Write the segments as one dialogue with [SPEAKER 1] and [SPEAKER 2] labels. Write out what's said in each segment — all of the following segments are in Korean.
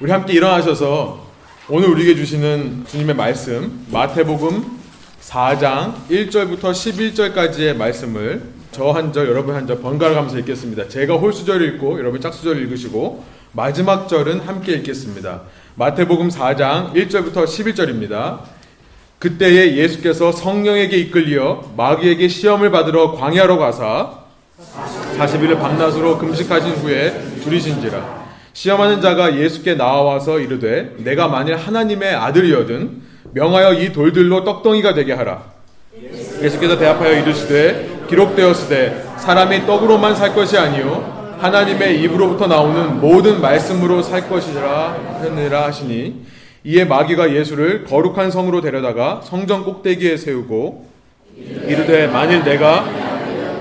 [SPEAKER 1] 우리 함께 일어나셔서 오늘 우리에게 주시는 주님의 말씀 마태복음 4장 1절부터 11절까지의 말씀을 저 한 절 여러분 한 절 번갈아 가면서 읽겠습니다. 제가 홀수절 읽고 여러분 짝수절 읽으시고 마지막 절은 함께 읽겠습니다. 마태복음 4장 1절부터 11절입니다. 그때에 예수께서 성령에게 이끌리어 마귀에게 시험을 받으러 광야로 가사 40일을 밤낮으로 금식하신 후에 줄이신지라 시험하는 자가 예수께 나와서 이르되 내가 만일 하나님의 아들이거든 명하여 이 돌들로 떡덩이가 되게 하라. 예수께서 대답하여 이르시되 기록되었으되 사람이 떡으로만 살 것이 아니요 하나님의 입으로부터 나오는 모든 말씀으로 살 것이라 하느니라 하시니 이에 마귀가 예수를 거룩한 성으로 데려다가 성전 꼭대기에 세우고 이르되 만일 내가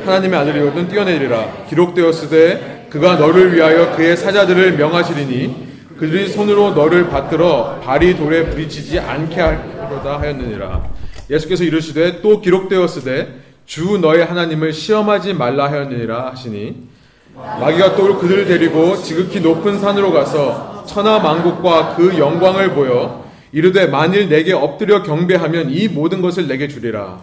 [SPEAKER 1] 하나님의 아들이거든 뛰어내리라. 기록되었으되 그가 너를 위하여 그의 사자들을 명하시리니 그들이 손으로 너를 받들어 발이 돌에 부딪히지 않게 하려다 하였느니라 예수께서 이르시되 또 기록되었으되 주 너의 하나님을 시험하지 말라 하였느니라 하시니 마귀가 또 그들을 데리고 지극히 높은 산으로 가서 천하 만국과 그 영광을 보여 이르되 만일 내게 엎드려 경배하면 이 모든 것을 내게 주리라.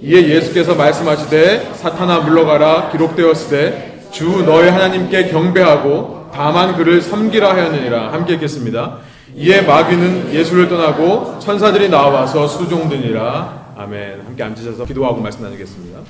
[SPEAKER 1] 이에 예수께서 말씀하시되 사탄아 물러가라 기록되었으되 주 너의 하나님께 경배하고 다만 그를 섬기라 하였느니라. 함께 읽겠습니다. 이에 마귀는 예수를 떠나고 천사들이 나와서 수종드니라. 아멘. 함께 앉으셔서 기도하고 말씀 나누겠습니다.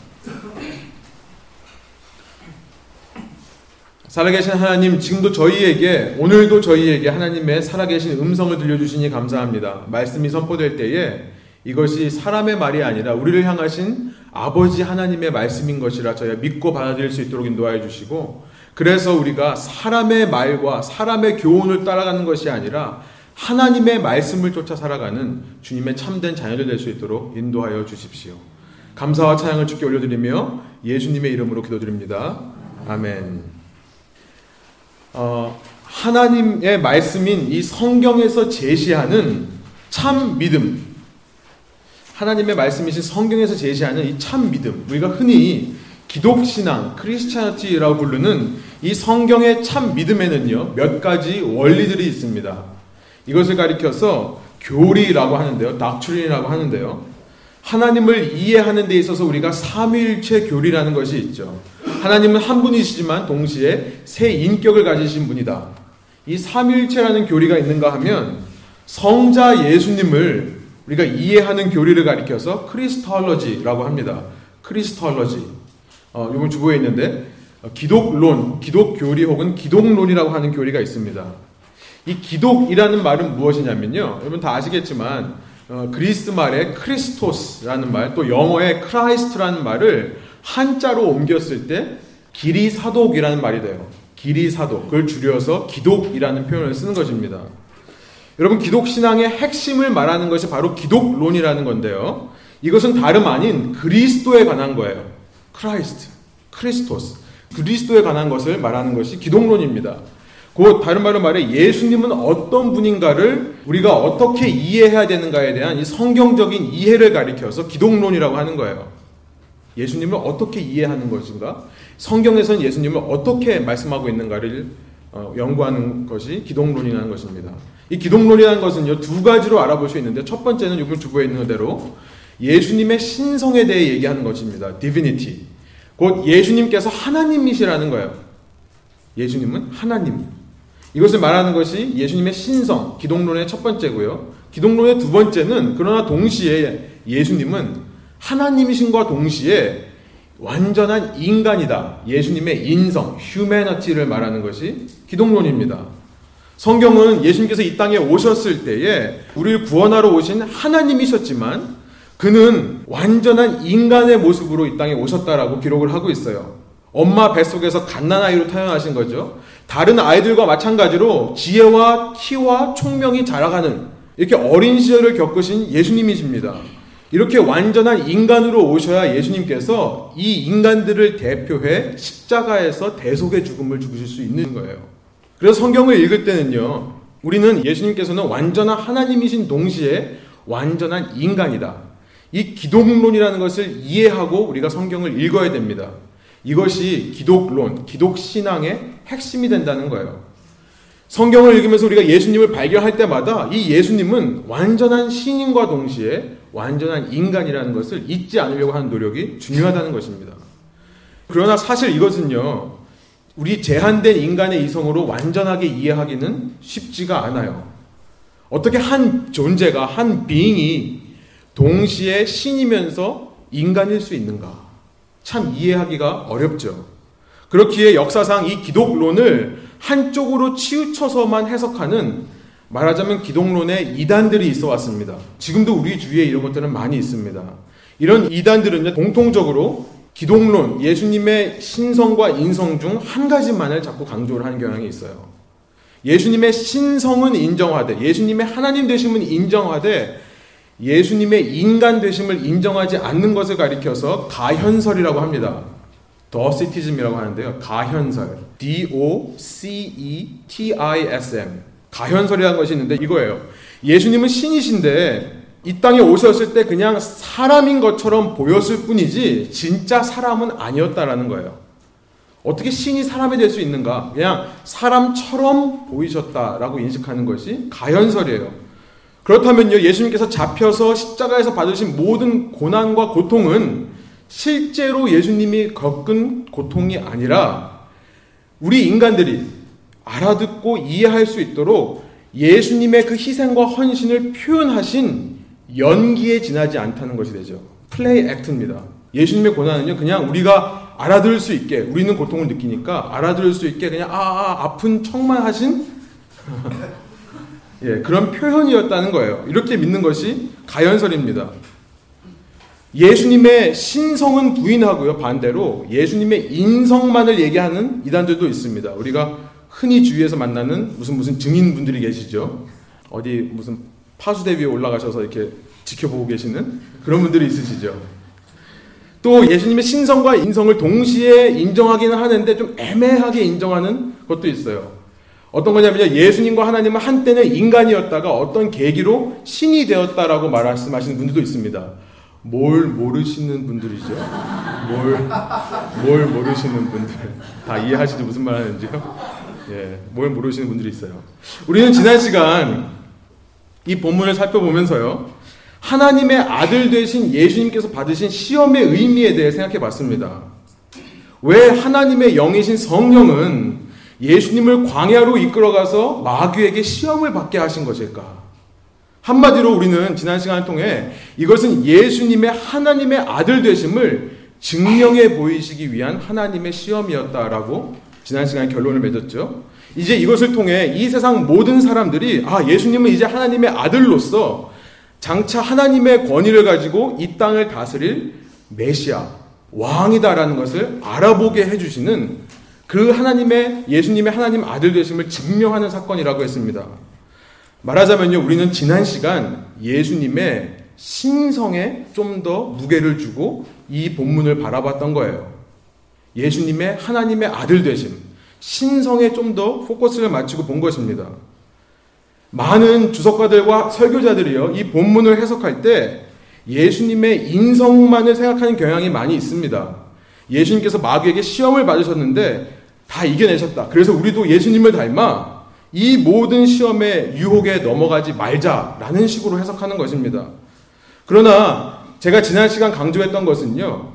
[SPEAKER 1] 살아계신 하나님, 지금도 저희에게, 오늘도 저희에게 하나님의 살아계신 음성을 들려주시니 감사합니다. 말씀이 선포될 때에 이것이 사람의 말이 아니라 우리를 향하신 아버지 하나님의 말씀인 것이라 저희가 믿고 받아들일 수 있도록 인도하여 주시고, 그래서 우리가 사람의 말과 사람의 교훈을 따라가는 것이 아니라 하나님의 말씀을 쫓아 살아가는 주님의 참된 자녀들 될 수 있도록 인도하여 주십시오. 감사와 찬양을 주께 올려드리며 예수님의 이름으로 기도드립니다. 아멘. 어, 하나님의 말씀인 이 성경에서 제시하는 참 믿음, 하나님의 말씀이신 성경에서 제시하는 이 참 믿음, 우리가 흔히 기독신앙, 크리스찬티라고 부르는 이 성경의 참 믿음에는요, 몇 가지 원리들이 있습니다. 이것을 가리켜서 교리라고 하는데요, 닥트린이라고 하는데요. 하나님을 이해하는 데 있어서 우리가 삼위일체 교리라는 것이 있죠. 하나님은 한 분이시지만 동시에 세 인격을 가지신 분이다. 이 삼일체라는 교리가 있는가 하면 성자 예수님을 우리가 이해하는 교리를 가리켜서 Christology라고 합니다. Christology. 어, 이번 주보에 있는데 어, 기독론, 기독교리 혹은 기독론이라고 하는 교리가 있습니다. 이 기독이라는 말은 무엇이냐면요. 여러분 다 아시겠지만 어, 그리스 말의 Christos라는 말, 또 영어의 Christ라는 말을 한자로 옮겼을 때 기리사독이라는 말이 돼요. 기리사독. 그걸 줄여서 기독이라는 표현을 쓰는 것입니다. 여러분 기독 신앙의 핵심을 말하는 것이 바로 기독론이라는 건데요. 이것은 다름 아닌 그리스도에 관한 거예요. Christ, Christos. 그리스도에 관한 것을 말하는 것이 기독론입니다. 곧 다른 말로 말해 예수님은 어떤 분인가를 우리가 어떻게 이해해야 되는가에 대한 이 성경적인 이해를 가리켜서 기독론이라고 하는 거예요. 예수님을 어떻게 이해하는 것인가? 성경에서는 예수님을 어떻게 말씀하고 있는가를 어, 연구하는 것이 기독론이라는 것입니다. 이 기독론이라는 것은요, 두 가지로 알아볼 수 있는데, 첫 번째는 요금 주부에 있는 대로 예수님의 신성에 대해 얘기하는 것입니다. divinity. 곧 예수님께서 하나님이시라는 거예요. 예수님은 하나님. 이것을 말하는 것이 예수님의 신성, 기독론의 첫 번째고요. 기독론의 두 번째는 그러나 동시에 예수님은 하나님이신과 동시에 완전한 인간이다. 예수님의 인성, humanity를 말하는 것이 기독론입니다. 성경은 예수님께서 이 땅에 오셨을 때에 우리를 구원하러 오신 하나님이셨지만 그는 완전한 인간의 모습으로 이 땅에 오셨다라고 기록을 하고 있어요. 엄마 뱃속에서 갓난아이로 태어나신 거죠. 다른 아이들과 마찬가지로 지혜와 키와 총명이 자라가는 이렇게 어린 시절을 겪으신 예수님이십니다. 이렇게 완전한 인간으로 오셔야 예수님께서 이 인간들을 대표해 십자가에서 대속의 죽음을 죽으실 수 있는 거예요. 그래서 성경을 읽을 때는요, 우리는 예수님께서는 완전한 하나님이신 동시에 완전한 인간이다. 이 기독론이라는 것을 이해하고 우리가 성경을 읽어야 됩니다. 이것이 기독론, 기독신앙의 핵심이 된다는 거예요. 성경을 읽으면서 우리가 예수님을 발견할 때마다 이 예수님은 완전한 신인과 동시에 완전한 인간이라는 것을 잊지 않으려고 하는 노력이 중요하다는 것입니다. 그러나 사실 이것은요, 우리 제한된 인간의 이성으로 완전하게 이해하기는 쉽지가 않아요. 어떻게 한 존재가, 한 비잉이 동시에 신이면서 인간일 수 있는가? 참 이해하기가 어렵죠. 그렇기에 역사상 이 기독론을 한쪽으로 치우쳐서만 해석하는 말하자면 기독론의 이단들이 있어 왔습니다. 지금도 우리 주위에 이런 것들은 많이 있습니다. 이런 이단들은 공통적으로 기독론, 예수님의 신성과 인성 중 한 가지만을 자꾸 강조를 하는 경향이 있어요. 예수님의 신성은 인정하되, 예수님의 하나님 되심은 인정하되, 예수님의 인간 되심을 인정하지 않는 것을 가리켜서 가현설이라고 합니다. 더시티즘이라고 하는데요. 가현설. D-O-C-E-T-I-S-M. 가현설이라는 것이 있는데 이거예요. 예수님은 신이신데 이 땅에 오셨을 때 그냥 사람인 것처럼 보였을 뿐이지 진짜 사람은 아니었다라는 거예요. 어떻게 신이 사람이 될 수 있는가? 그냥 사람처럼 보이셨다라고 인식하는 것이 가현설이에요. 그렇다면요, 예수님께서 잡혀서 십자가에서 받으신 모든 고난과 고통은 실제로 예수님이 겪은 고통이 아니라 우리 인간들이 알아듣고 이해할 수 있도록 예수님의 그 희생과 헌신을 표현하신 연기에 지나지 않다는 것이 되죠. 플레이 액트입니다. 예수님의 고난은요, 그냥 우리가 알아들을 수 있게, 우리는 고통을 느끼니까 알아들을 수 있게 그냥, 아, 아 아픈 척만 하신 예, 그런 표현이었다는 거예요. 이렇게 믿는 것이 가연설입니다. 예수님의 신성은 부인하고요. 반대로 예수님의 인성만을 얘기하는 이단들도 있습니다. 우리가 흔히 주위에서 만나는 무슨 무슨 증인분들이 계시죠. 어디 무슨 파수대 위에 올라가셔서 이렇게 지켜보고 계시는 그런 분들이 있으시죠. 또 예수님의 신성과 인성을 동시에 인정하기는 하는데 좀 애매하게 인정하는 것도 있어요. 어떤 거냐면요. 예수님과 하나님은 한때는 인간이었다가 어떤 계기로 신이 되었다라고 말씀하시는 분들도 있습니다. 뭘 모르시는 분들이죠? 뭘, 뭘 모르시는 분들. 다 이해하시죠? 무슨 말 하는지요? 예, 뭘 모르시는 분들이 있어요. 우리는 지난 시간 이 본문을 살펴보면서요. 하나님의 아들 되신 예수님께서 받으신 시험의 의미에 대해 생각해 봤습니다. 왜 하나님의 영이신 성령은 예수님을 광야로 이끌어가서 마귀에게 시험을 받게 하신 것일까? 한마디로 우리는 지난 시간을 통해 이것은 예수님의 하나님의 아들 되심을 증명해 보이시기 위한 하나님의 시험이었다라고 지난 시간에 결론을 맺었죠. 이제 이것을 통해 이 세상 모든 사람들이 아, 예수님은 이제 하나님의 아들로서 장차 하나님의 권위를 가지고 이 땅을 다스릴 메시아, 왕이다라는 것을 알아보게 해주시는 그 하나님의, 예수님의 하나님 아들 되심을 증명하는 사건이라고 했습니다. 말하자면요, 우리는 지난 시간 예수님의 신성에 좀 더 무게를 주고 이 본문을 바라봤던 거예요. 예수님의 하나님의 아들 되심, 신성에 좀 더 포커스를 맞추고 본 것입니다. 많은 주석가들과 설교자들이요, 이 본문을 해석할 때 예수님의 인성만을 생각하는 경향이 많이 있습니다. 예수님께서 마귀에게 시험을 받으셨는데 다 이겨내셨다. 그래서 우리도 예수님을 닮아 이 모든 시험의 유혹에 넘어가지 말자라는 식으로 해석하는 것입니다. 그러나 제가 지난 시간 강조했던 것은요.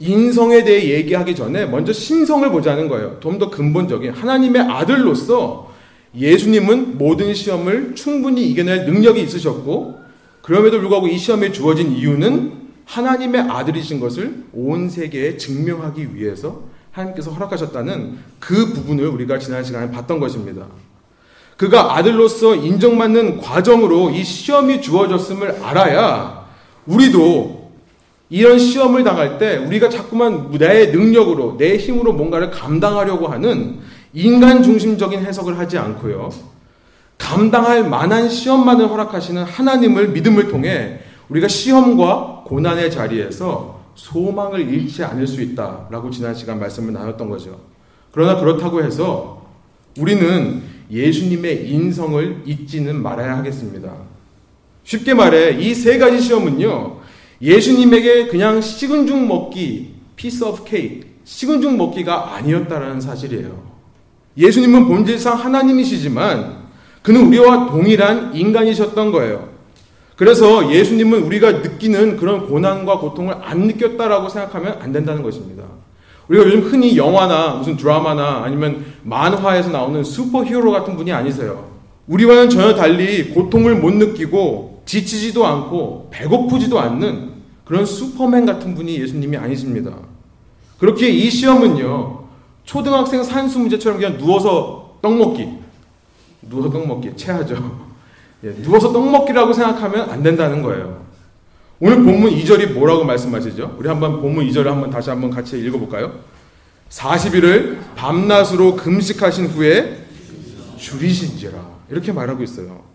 [SPEAKER 1] 인성에 대해 얘기하기 전에 먼저 신성을 보자는 거예요. 좀 더 근본적인 하나님의 아들로서 예수님은 모든 시험을 충분히 이겨낼 능력이 있으셨고 그럼에도 불구하고 이 시험에 주어진 이유는 하나님의 아들이신 것을 온 세계에 증명하기 위해서 하나님께서 허락하셨다는 그 부분을 우리가 지난 시간에 봤던 것입니다. 그가 아들로서 인정받는 과정으로 이 시험이 주어졌음을 알아야 우리도 이런 시험을 당할 때 우리가 자꾸만 내 능력으로 내 힘으로 뭔가를 감당하려고 하는 인간 중심적인 해석을 하지 않고요. 감당할 만한 시험만을 허락하시는 하나님을 믿음을 통해 우리가 시험과 고난의 자리에서 소망을 잃지 않을 수 있다라고 지난 시간 말씀을 나눴던 거죠. 그러나 그렇다고 해서 우리는 예수님의 인성을 잊지는 말아야 하겠습니다. 쉽게 말해 이 세 가지 시험은요. 예수님에게 그냥 식은 죽 먹기, piece of cake, 식은 죽 먹기가 아니었다라는 사실이에요. 예수님은 본질상 하나님이시지만 그는 우리와 동일한 인간이셨던 거예요. 그래서 예수님은 우리가 느끼는 그런 고난과 고통을 안 느꼈다라고 생각하면 안 된다는 것입니다. 우리가 요즘 흔히 영화나 무슨 드라마나 아니면 만화에서 나오는 슈퍼 히어로 같은 분이 아니세요. 우리와는 전혀 달리 고통을 못 느끼고 지치지도 않고 배고프지도 않는 그런 슈퍼맨 같은 분이 예수님이 아니십니다. 그렇게 이 시험은요, 초등학생 산수 문제처럼 그냥 누워서 떡 먹기. 누워서 떡 먹기. 체하죠. 예, 누워서 떡 먹기라고 생각하면 안 된다는 거예요. 오늘 본문 2절이 뭐라고 말씀하시죠? 우리 한번 본문 2절을 한번 다시 한번 같이 읽어볼까요? 40일을 밤낮으로 금식하신 후에 줄이신지라. 이렇게 말하고 있어요.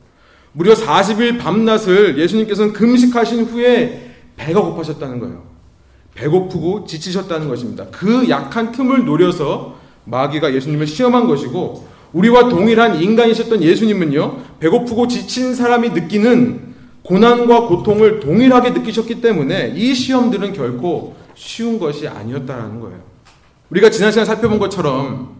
[SPEAKER 1] 무려 40일 밤낮을 예수님께서는 금식하신 후에 배가 고파셨다는 거예요. 배고프고 지치셨다는 것입니다. 그 약한 틈을 노려서 마귀가 예수님을 시험한 것이고 우리와 동일한 인간이셨던 예수님은요, 배고프고 지친 사람이 느끼는 고난과 고통을 동일하게 느끼셨기 때문에 이 시험들은 결코 쉬운 것이 아니었다라는 거예요. 우리가 지난 시간 살펴본 것처럼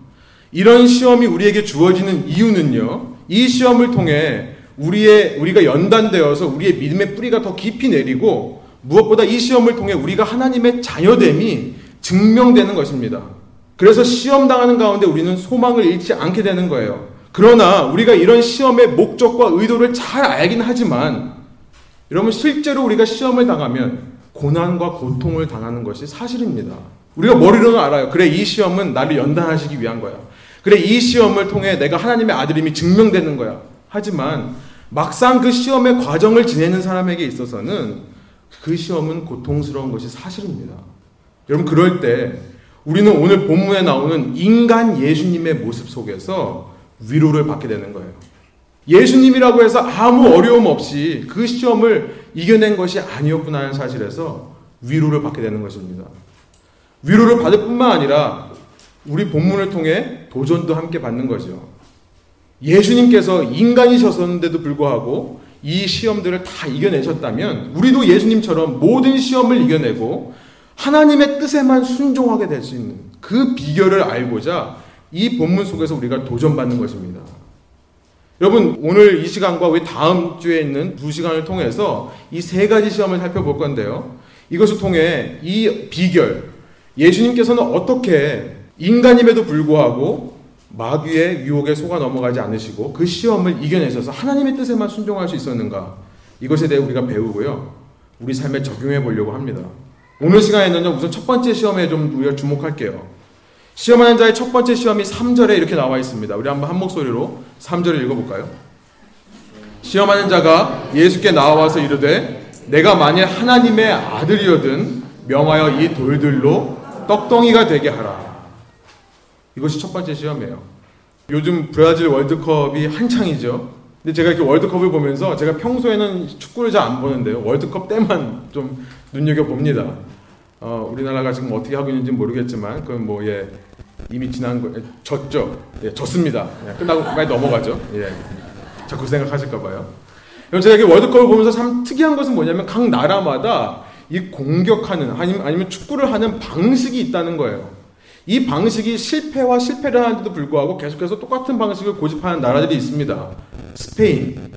[SPEAKER 1] 이런 시험이 우리에게 주어지는 이유는요, 이 시험을 통해 우리의, 우리가 연단되어서 우리의 믿음의 뿌리가 더 깊이 내리고 무엇보다 이 시험을 통해 우리가 하나님의 자녀됨이 증명되는 것입니다. 그래서 시험 당하는 가운데 우리는 소망을 잃지 않게 되는 거예요. 그러나 우리가 이런 시험의 목적과 의도를 잘 알긴 하지만 여러분 실제로 우리가 시험을 당하면 고난과 고통을 당하는 것이 사실입니다. 우리가 머리로는 알아요. 그래 이 시험은 나를 연단하시기 위한 거야. 그래 이 시험을 통해 내가 하나님의 아들임이 증명되는 거야. 하지만 막상 그 시험의 과정을 지내는 사람에게 있어서는 그 시험은 고통스러운 것이 사실입니다. 여러분 그럴 때 우리는 오늘 본문에 나오는 인간 예수님의 모습 속에서 위로를 받게 되는 거예요. 예수님이라고 해서 아무 어려움 없이 그 시험을 이겨낸 것이 아니었구나 하는 사실에서 위로를 받게 되는 것입니다. 위로를 받을 뿐만 아니라 우리 본문을 통해 도전도 함께 받는 거죠. 예수님께서 인간이셨었는데도 불구하고 이 시험들을 다 이겨내셨다면 우리도 예수님처럼 모든 시험을 이겨내고 하나님의 뜻에만 순종하게 될 수 있는 그 비결을 알고자 이 본문 속에서 우리가 도전받는 것입니다. 여러분, 오늘 이 시간과 우리 다음 주에 있는 두 시간을 통해서 이 세 가지 시험을 살펴볼 건데요. 이것을 통해 이 비결, 예수님께서는 어떻게 인간임에도 불구하고 마귀의 유혹에 속아 넘어가지 않으시고 그 시험을 이겨내셔서 하나님의 뜻에만 순종할 수 있었는가? 이것에 대해 우리가 배우고요. 우리 삶에 적용해 보려고 합니다. 오늘 시간에는요, 우선 첫 번째 시험에 좀 우리가 주목할게요. 시험하는 자의 첫 번째 시험이 3절에 이렇게 나와 있습니다. 우리 한번 한 목소리로 3절을 읽어볼까요? 시험하는 자가 예수께 나와서 이르되 내가 만일 하나님의 아들이거든 명하여 이 돌들로 떡덩이가 되게 하라. 이것이 첫 번째 시험이에요. 요즘 브라질 월드컵이 한창이죠. 근데 제가 이렇게 월드컵을 보면서 제가 평소에는 축구를 잘 안 보는데요. 월드컵 때만 좀 눈여겨 봅니다. 어, 우리나라가 지금 어떻게 하고 있는지 모르겠지만, 그건 뭐, 예, 이미 지난 거, 예, 졌죠. 예, 졌습니다. 예, 끝나고 빨리 넘어가죠. 예. 자꾸 생각하실까 봐요. 제가 이렇게 월드컵을 보면서 참 특이한 것은 뭐냐면 각 나라마다 이 공격하는, 아니면, 아니면 축구를 하는 방식이 있다는 거예요. 이 방식이 실패와 실패를 하는데도 불구하고 계속해서 똑같은 방식을 고집하는 나라들이 있습니다. 스페인.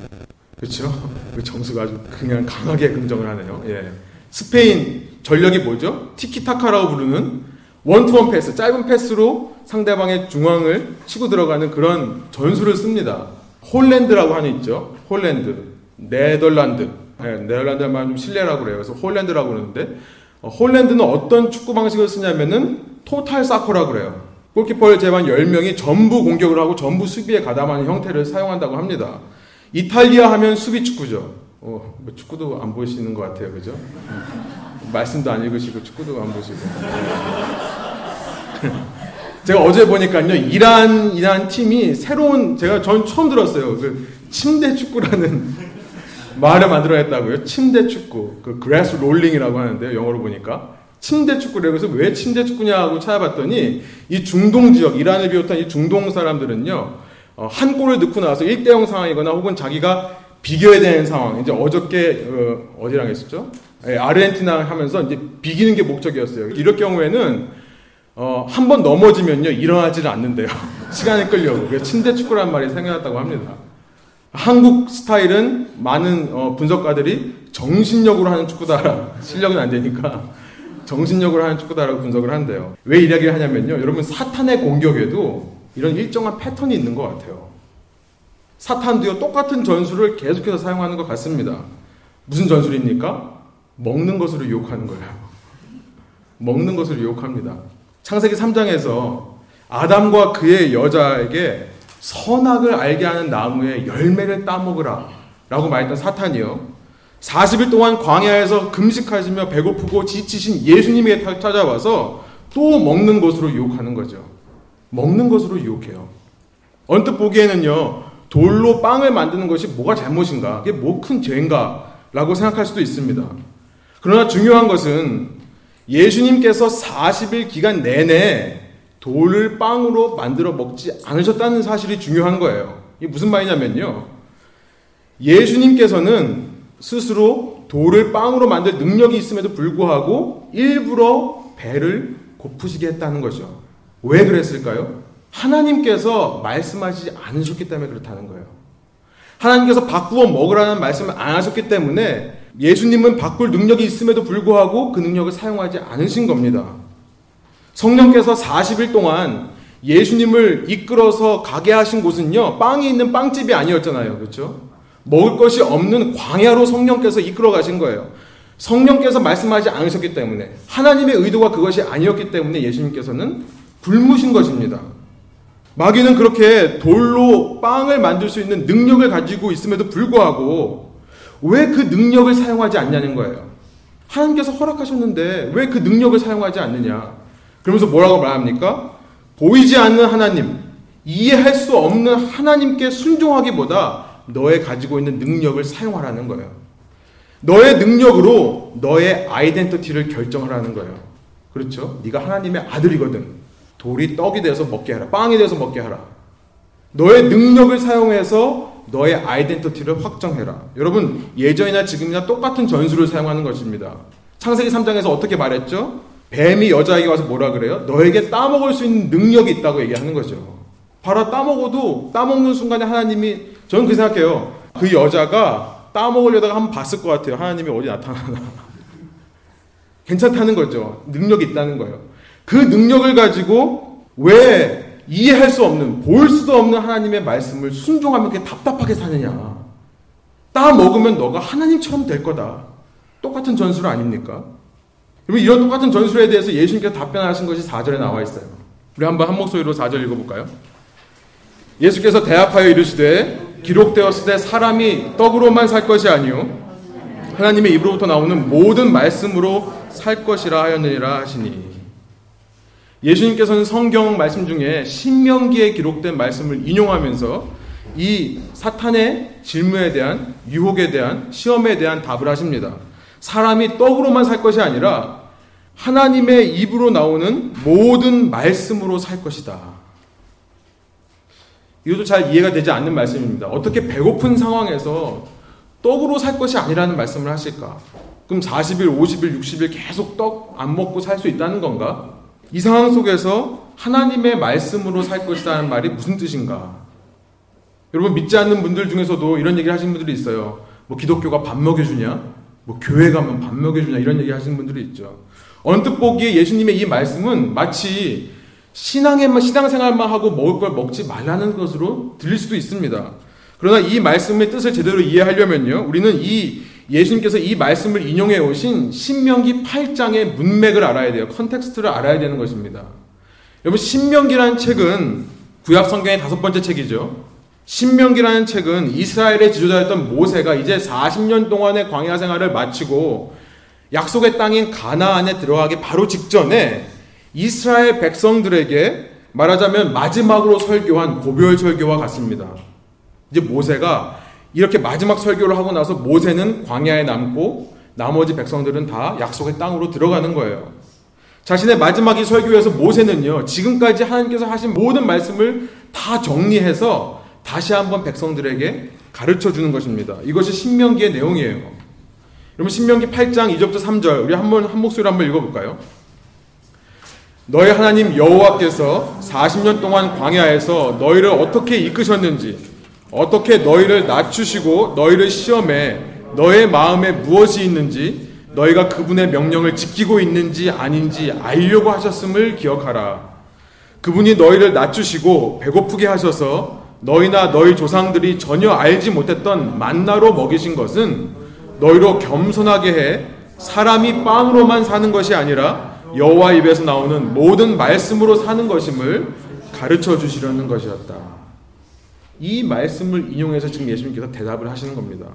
[SPEAKER 1] 그렇죠? 그 점수가 아주 그냥 강하게 긍정을 하네요. 예. 스페인 전략이 뭐죠? 티키타카라고 부르는 one to one 패스, 짧은 패스로 상대방의 중앙을 치고 들어가는 그런 전술을 씁니다. 홀랜드라고 하는 있죠. 홀랜드, 네덜란드. 네, 네덜란드만 좀 신뢰라고 그래요. 그래서 홀랜드라고 그러는데 어, 홀랜드는 어떤 축구 방식을 쓰냐면은 total soccer라고 그래요. 골키퍼 제외한 10명이 전부 공격을 하고 전부 수비에 가담하는 형태를 사용한다고 합니다. 이탈리아 하면 수비 축구죠. 어, 뭐 축구도 안 보시는 것 같아요. 그죠? 말씀도 안 읽으시고 축구도 안 보시고. 제가 어제 보니까요, 이란, 이란 팀이 새로운, 제가 전 처음 들었어요. 그 침대 축구라는 말을 만들어냈다고요. 침대 축구. 그 grass rolling이라고 하는데요. 영어로 보니까. 침대 축구래. 그래서 왜 침대 축구냐고 찾아봤더니 이 중동 지역, 이란을 비롯한 이 중동 사람들은요, 어, 한 골을 넣고 나서 1대0 상황이거나 혹은 자기가 비겨야 되는 상황. 이제 어저께, 어, 어디랑 했었죠? 예, 아르헨티나 하면서 이제 비기는 게 목적이었어요. 이럴 경우에는 어, 한 번 넘어지면요 일어나지를 않는데요. 시간이 끌려고. 그래서 침대 축구란 말이 생겨났다고 합니다. 한국 스타일은 많은 어, 분석가들이 정신력으로 하는 축구다. 실력은 안 되니까 정신력으로 하는 축구다라고 분석을 한대요. 왜 이야기를 하냐면요. 여러분 사탄의 공격에도 이런 일정한 패턴이 있는 것 같아요. 사탄도요 똑같은 전술을 계속해서 사용하는 것 같습니다. 무슨 전술입니까? 먹는 것으로 유혹하는 거예요. 먹는 것으로 유혹합니다. 창세기 3장에서 아담과 그의 여자에게 선악을 알게 하는 나무의 열매를 따먹으라 라고 말했던 사탄이요. 40일 동안 광야에서 금식하시며 배고프고 지치신 예수님에게 찾아와서 또 먹는 것으로 유혹하는 거죠. 먹는 것으로 유혹해요. 언뜻 보기에는요, 돌로 빵을 만드는 것이 뭐가 잘못인가? 그게 뭐 큰 죄인가? 라고 생각할 수도 있습니다. 그러나 중요한 것은 예수님께서 40일 기간 내내 돌을 빵으로 만들어 먹지 않으셨다는 사실이 중요한 거예요. 이게 무슨 말이냐면요. 예수님께서는 스스로 돌을 빵으로 만들 능력이 있음에도 불구하고 일부러 배를 고프시게 했다는 거죠. 왜 그랬을까요? 하나님께서 말씀하지 않으셨기 때문에 그렇다는 거예요. 하나님께서 바꾸어 먹으라는 말씀을 안 하셨기 때문에 예수님은 바꿀 능력이 있음에도 불구하고 그 능력을 사용하지 않으신 겁니다. 성령께서 40일 동안 예수님을 이끌어서 가게 하신 곳은요, 빵이 있는 빵집이 아니었잖아요. 그렇죠? 먹을 것이 없는 광야로 성령께서 이끌어 가신 거예요. 성령께서 말씀하지 않으셨기 때문에 하나님의 의도가 그것이 아니었기 때문에 예수님께서는 굶으신 것입니다. 마귀는 그렇게 돌로 빵을 만들 수 있는 능력을 가지고 있음에도 불구하고 왜 그 능력을 사용하지 않냐는 거예요. 하나님께서 허락하셨는데 왜 그 능력을 사용하지 않느냐. 그러면서 뭐라고 말합니까? 보이지 않는 하나님, 이해할 수 없는 하나님께 순종하기보다 너의 가지고 있는 능력을 사용하라는 거예요. 너의 능력으로 너의 아이덴티티를 결정하라는 거예요. 그렇죠? 네가 하나님의 아들이거든. 돌이 떡이 돼서 먹게 하라. 빵이 돼서 먹게 하라. 너의 능력을 사용해서 너의 아이덴티티를 확정해라. 여러분, 예전이나 지금이나 똑같은 전술을 사용하는 것입니다. 창세기 3장에서 어떻게 말했죠? 뱀이 여자에게 와서 뭐라 그래요? 너에게 따먹을 수 있는 능력이 있다고 얘기하는 거죠. 바로 따먹어도 따먹는 순간에 하나님이 저는 그 생각해요. 그 여자가 따먹으려다가 한번 봤을 것 같아요. 하나님이 어디 나타나나. 괜찮다는 거죠. 능력이 있다는 거예요. 그 능력을 가지고 왜 이해할 수 없는, 볼 수도 없는 하나님의 말씀을 순종하면 그렇게 답답하게 사느냐. 따 먹으면 너가 하나님처럼 될 거다. 똑같은 전술 아닙니까? 그러면 이런 똑같은 전술에 대해서 예수님께서 답변하신 것이 4절에 나와 있어요. 우리 한번 한 목소리로 4절 읽어볼까요? 예수께서 대합하여 이르시되 기록되었을 때 사람이 떡으로만 살 것이 아니요 하나님의 입으로부터 나오는 모든 말씀으로 살 것이라 하였느니라 하시니 예수님께서는 성경 말씀 중에 신명기에 기록된 말씀을 인용하면서 이 사탄의 질문에 대한 유혹에 대한 시험에 대한 답을 하십니다. 사람이 떡으로만 살 것이 아니라 하나님의 입으로 나오는 모든 말씀으로 살 것이다. 이것도 잘 이해가 되지 않는 말씀입니다. 어떻게 배고픈 상황에서 떡으로 살 것이 아니라는 말씀을 하실까? 그럼 40일, 50일, 60일 계속 떡 안 먹고 살 수 있다는 건가? 이 상황 속에서 하나님의 말씀으로 살 것이라는 말이 무슨 뜻인가? 여러분 믿지 않는 분들 중에서도 이런 얘기를 하시는 분들이 있어요. 뭐 기독교가 밥 먹여주냐? 뭐 교회 가면 밥 먹여주냐? 이런 얘기 하시는 분들이 있죠. 언뜻 보기에 예수님의 이 말씀은 마치 신앙에만 신앙생활만 하고 먹을 걸 먹지 말라는 것으로 들릴 수도 있습니다. 그러나 이 말씀의 뜻을 제대로 이해하려면요, 우리는 이 예수님께서 이 말씀을 인용해 오신 신명기 8장의 문맥을 알아야 돼요. context를 알아야 되는 것입니다. 여러분 신명기라는 책은 구약 성경의 다섯 번째 책이죠. 신명기라는 책은 이스라엘의 지도자였던 모세가 이제 40년 동안의 광야 생활을 마치고 약속의 땅인 가나안에 들어가기 바로 직전에 이스라엘 백성들에게 말하자면 마지막으로 설교한 고별 설교와 같습니다. 이제 모세가 이렇게 마지막 설교를 하고 나서 모세는 광야에 남고 나머지 백성들은 다 약속의 땅으로 들어가는 거예요. 자신의 마지막 이 설교에서 모세는요, 지금까지 하나님께서 하신 모든 말씀을 다 정리해서 다시 한번 백성들에게 가르쳐 주는 것입니다. 이것이 신명기의 내용이에요. 여러분, 신명기 8장 2절부터 3절, 우리 한 번, 한 목소리로 한번 읽어볼까요? 너희 하나님 여호와께서 40년 동안 광야에서 너희를 어떻게 이끄셨는지 어떻게 너희를 낮추시고 너희를 시험해 너의 마음에 무엇이 있는지 너희가 그분의 명령을 지키고 있는지 아닌지 알려고 하셨음을 기억하라. 그분이 너희를 낮추시고 배고프게 하셔서 너희나 너희 조상들이 전혀 알지 못했던 만나로 먹이신 것은 너희로 겸손하게 해 사람이 빵으로만 사는 것이 아니라 여호와 입에서 나오는 모든 말씀으로 사는 것임을 가르쳐 주시려는 것이었다. 이 말씀을 인용해서 지금 예수님께서 대답을 하시는 겁니다.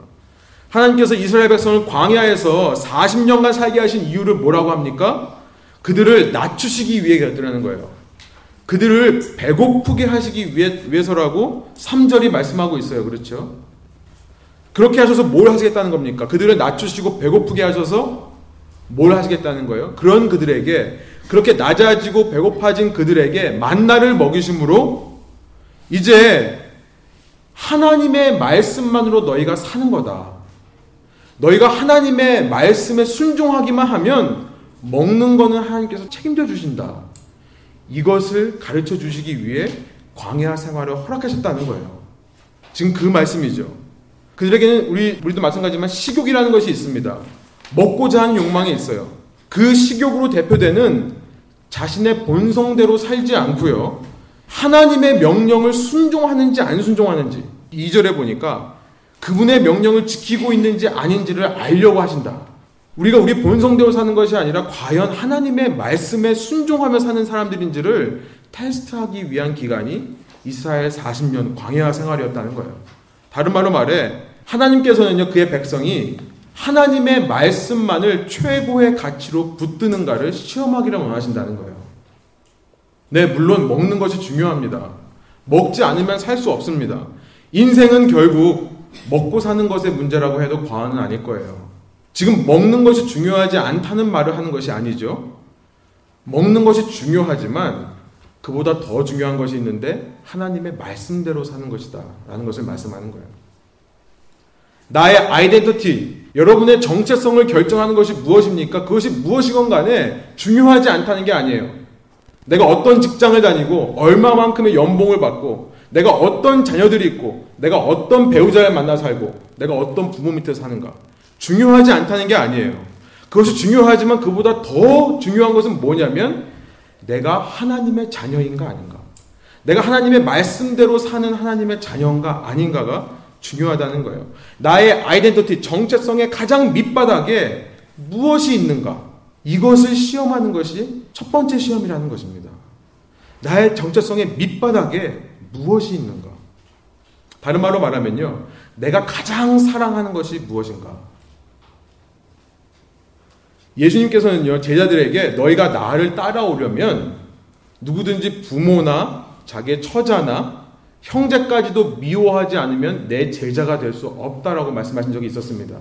[SPEAKER 1] 하나님께서 이스라엘 백성을 광야에서 40년간 살게 하신 이유를 뭐라고 합니까? 그들을 낮추시기 위해 그랬다는 거예요. 그들을 배고프게 하시기 위해, 위해 서라고 3절이 말씀하고 있어요. 그렇죠? 그렇게 하셔서 뭘 하시겠다는 겁니까? 그들을 낮추시고 배고프게 하셔서 뭘 하시겠다는 거예요? 그런 그들에게 그렇게 낮아지고 배고파진 그들에게 만나를 먹이심으로 이제 하나님의 말씀만으로 너희가 사는 거다. 너희가 하나님의 말씀에 순종하기만 하면 먹는 거는 하나님께서 책임져 주신다. 이것을 가르쳐 주시기 위해 광야 생활을 허락하셨다는 거예요. 지금 그 말씀이죠. 그들에게는 우리 우리도 마찬가지지만 식욕이라는 것이 있습니다. 먹고자 하는 욕망이 있어요. 그 식욕으로 대표되는 자신의 본성대로 살지 않고요. 하나님의 명령을 순종하는지 안 순종하는지 2절에 보니까 그분의 명령을 지키고 있는지 아닌지를 알려고 하신다. 우리가 우리 본성대로 사는 것이 아니라 과연 하나님의 말씀에 순종하며 사는 사람들인지를 테스트하기 위한 기간이 이스라엘 40년 광야 생활이었다는 거예요. 다른 말로 말해 하나님께서는요 그의 백성이 하나님의 말씀만을 최고의 가치로 붙드는가를 시험하기를 원하신다는 거예요. 네, 물론 먹는 것이 중요합니다. 먹지 않으면 살 수 없습니다. 인생은 결국 먹고 사는 것의 문제라고 해도 과언은 아닐 거예요. 지금 먹는 것이 중요하지 않다는 말을 하는 것이 아니죠. 먹는 것이 중요하지만 그보다 더 중요한 것이 있는데 하나님의 말씀대로 사는 것이다. 라는 것을 말씀하는 거예요. 나의 아이덴티티, 여러분의 정체성을 결정하는 것이 무엇입니까? 그것이 무엇이건 간에 중요하지 않다는 게 아니에요. 내가 어떤 직장을 다니고 얼마만큼의 연봉을 받고 내가 어떤 자녀들이 있고 내가 어떤 배우자를 만나 살고 내가 어떤 부모 밑에 사는가 중요하지 않다는 게 아니에요. 그것이 중요하지만 그보다 더 중요한 것은 뭐냐면 내가 하나님의 자녀인가 아닌가. 내가 하나님의 말씀대로 사는 하나님의 자녀인가 아닌가가 중요하다는 거예요. 나의 아이덴티티, 정체성의 가장 밑바닥에 무엇이 있는가. 이것을 시험하는 것이 첫 번째 시험이라는 것입니다. 나의 정체성의 밑바닥에 무엇이 있는가. 다른 말로 말하면요. 내가 가장 사랑하는 것이 무엇인가. 예수님께서는요, 제자들에게 너희가 나를 따라오려면 누구든지 부모나 자기의 처자나 형제까지도 미워하지 않으면 내 제자가 될 수 없다라고 말씀하신 적이 있었습니다.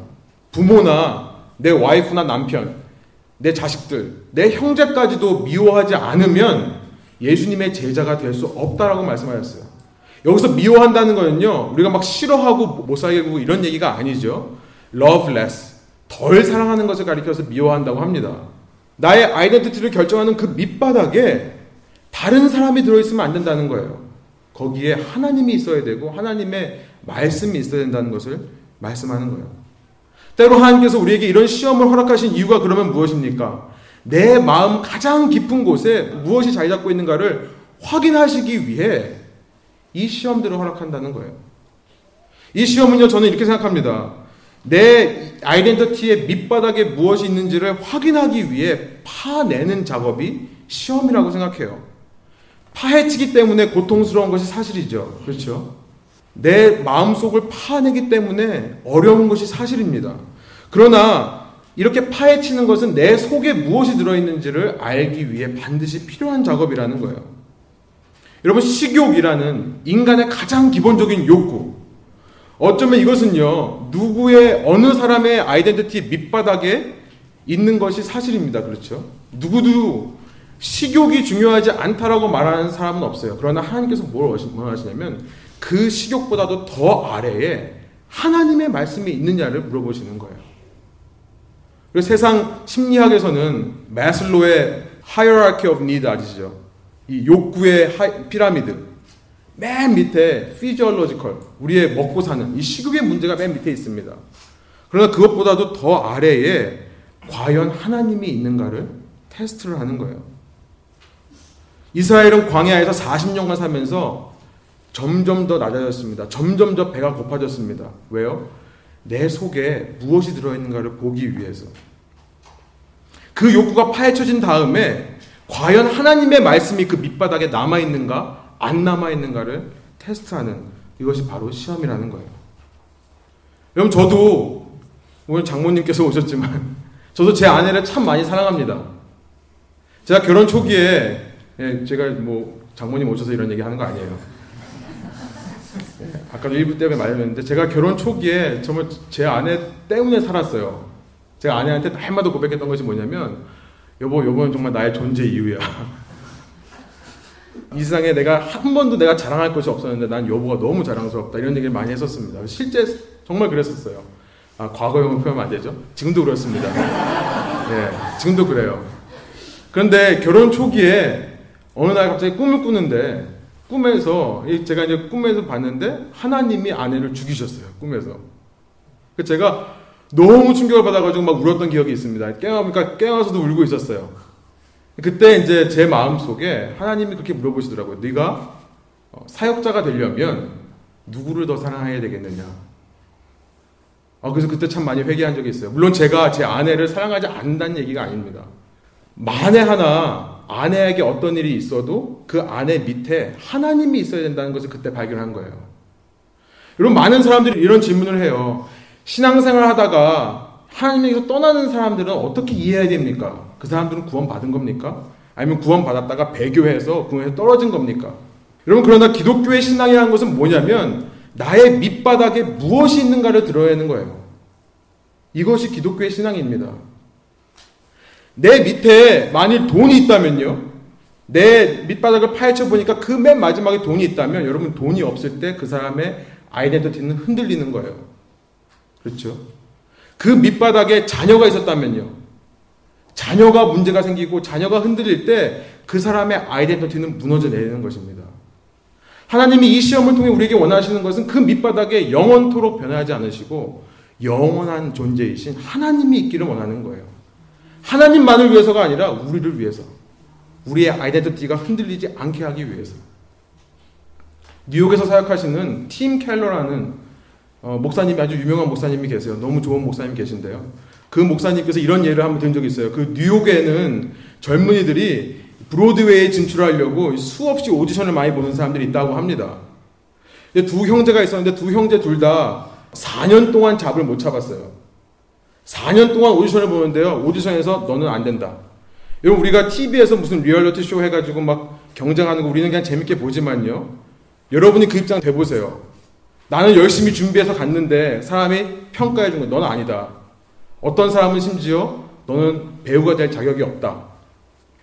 [SPEAKER 1] 부모나 내 와이프나 남편, 내 자식들, 내 형제까지도 미워하지 않으면 예수님의 제자가 될 수 없다라고 말씀하셨어요. 여기서 미워한다는 거는요, 우리가 막 싫어하고 못구 이런 얘기가 아니죠. love less. 덜 사랑하는 것을 가리켜서 미워한다고 합니다. 나의 아이덴티티를 결정하는 그 밑바닥에 다른 사람이 들어있으면 안 된다는 거예요. 거기에 하나님이 있어야 되고 하나님의 말씀이 있어야 된다는 것을 말씀하는 거예요. 때로 하나님께서 우리에게 이런 시험을 허락하신 이유가 그러면 무엇입니까? 내 마음 가장 깊은 곳에 무엇이 자리 잡고 있는가를 확인하시기 위해 이 시험들을 허락한다는 거예요. 이 시험은요, 저는 이렇게 생각합니다. 내 아이덴티티의 밑바닥에 무엇이 있는지를 확인하기 위해 파내는 작업이 시험이라고 생각해요. 파헤치기 때문에 고통스러운 것이 사실이죠. 그렇죠? 내 마음속을 파내기 때문에 어려운 것이 사실입니다. 그러나 이렇게 파헤치는 것은 내 속에 무엇이 들어있는지를 알기 위해 반드시 필요한 작업이라는 거예요. 여러분, 식욕이라는 인간의 가장 기본적인 욕구, 어쩌면 이것은요, 누구의, 어느 사람의 아이덴티티 밑바닥에 있는 것이 사실입니다. 그렇죠? 누구도 식욕이 중요하지 않다라고 말하는 사람은 없어요. 그러나 하나님께서 뭘 원하시냐면 그 식욕보다도 더 아래에 하나님의 말씀이 있느냐를 물어보시는 거예요. 그래서 세상 심리학에서는 마슬로의 hierarchy of need 아시죠? 이 욕구의 하이, 피라미드. 맨 밑에 physiological, 우리의 먹고 사는 이 식욕의 문제가 맨 밑에 있습니다. 그러나 그것보다도 더 아래에 과연 하나님이 있는가를 테스트를 하는 거예요. 이스라엘은 광야에서 40년간 살면서 점점 더 낮아졌습니다. 점점 더 배가 고파졌습니다. 왜요? 내 속에 무엇이 들어있는가를 보기 위해서. 그 욕구가 파헤쳐진 다음에 과연 하나님의 말씀이 그 밑바닥에 남아있는가, 안 남아있는가를 테스트하는 이것이 바로 시험이라는 거예요. 여러분, 저도 오늘 장모님께서 오셨지만, 저도 제 아내를 참 많이 사랑합니다. 제가 결혼 초기에, 예, 제가 뭐, 장모님 오셔서 이런 얘기 하는 거 아니에요. 예, 아까도 일부 때문에 말했는데, 제가 결혼 초기에 정말 제 아내 때문에 살았어요. 제가 아내한테 날마다 고백했던 것이 뭐냐면, 여보, 여보는 정말 나의 존재 이유야. 이 세상에 내가 한 번도 내가 자랑할 것이 없었는데 난 여보가 너무 자랑스럽다. 이런 얘기를 많이 했었습니다. 실제 정말 그랬었어요. 아, 과거형을 표현하면 안 되죠? 지금도 그렇습니다. 네, 지금도 그래요. 그런데 결혼 초기에 어느 날 갑자기 꿈을 꾸는데 꿈에서 제가 이제 꿈에서 봤는데 하나님이 아내를 죽이셨어요. 꿈에서. 그 제가 너무 충격을 받아가지고 막 울었던 기억이 있습니다. 깨어보니까 깨어서도 울고 있었어요. 그때 이제 제 마음 속에 하나님이 그렇게 물어보시더라고요. 네가 어, 사역자가 되려면 누구를 더 사랑해야 되겠느냐? 아, 그래서 그때 참 많이 회개한 적이 있어요. 물론 제가 제 아내를 사랑하지 않는다는 얘기가 아닙니다. 만에 하나 아내에게 어떤 일이 있어도 그 아내 밑에 하나님이 있어야 된다는 것을 그때 발견한 거예요. 여러분, 많은 사람들이 이런 질문을 해요. 신앙생활 하다가 하나님에게서 떠나는 사람들은 어떻게 이해해야 됩니까? 그 사람들은 구원받은 겁니까? 아니면 구원받았다가 배교해서 구원에서 떨어진 겁니까? 여러분, 그러나 기독교의 신앙이라는 것은 뭐냐면 나의 밑바닥에 무엇이 있는가를 들어야 하는 거예요. 이것이 기독교의 신앙입니다. 내 밑에 만일 돈이 있다면요. 내 밑바닥을 파헤쳐 보니까 그 맨 마지막에 돈이 있다면 여러분 돈이 없을 때 그 사람의 아이덴티티는 흔들리는 거예요. 그렇죠? 그 밑바닥에 자녀가 있었다면요. 자녀가 문제가 생기고 자녀가 흔들릴 때 그 사람의 아이덴티티는 무너져 내리는 것입니다. 하나님이 이 시험을 통해 우리에게 원하시는 것은 그 밑바닥에 영원토록 변하지 않으시고 영원한 존재이신 하나님이 있기를 원하는 거예요. 하나님만을 위해서가 아니라 우리를 위해서. 우리의 아이덴티티가 흔들리지 않게 하기 위해서. 뉴욕에서 사역하시는 팀 켈러라는 어, 목사님이 아주 유명한 목사님이 계세요. 너무 좋은 목사님 계신데요. 그 목사님께서 이런 예를 한번 든 적이 있어요. 그 뉴욕에는 젊은이들이 브로드웨이에 진출하려고 수없이 오디션을 많이 보는 사람들이 있다고 합니다. 두 형제가 있었는데 두 형제 둘 다 4년 동안 job을 못 잡았어요. 4년 동안 오디션을 보는데요. 오디션에서 너는 안 된다. 여러분 우리가 TV에서 무슨 리얼리티 쇼 해가지고 막 경쟁하는 거 우리는 그냥 재밌게 보지만요. 여러분이 그 입장 돼보세요. 나는 열심히 준비해서 갔는데 사람이 평가해 준 거 너는 아니다. 어떤 사람은 심지어 너는 배우가 될 자격이 없다.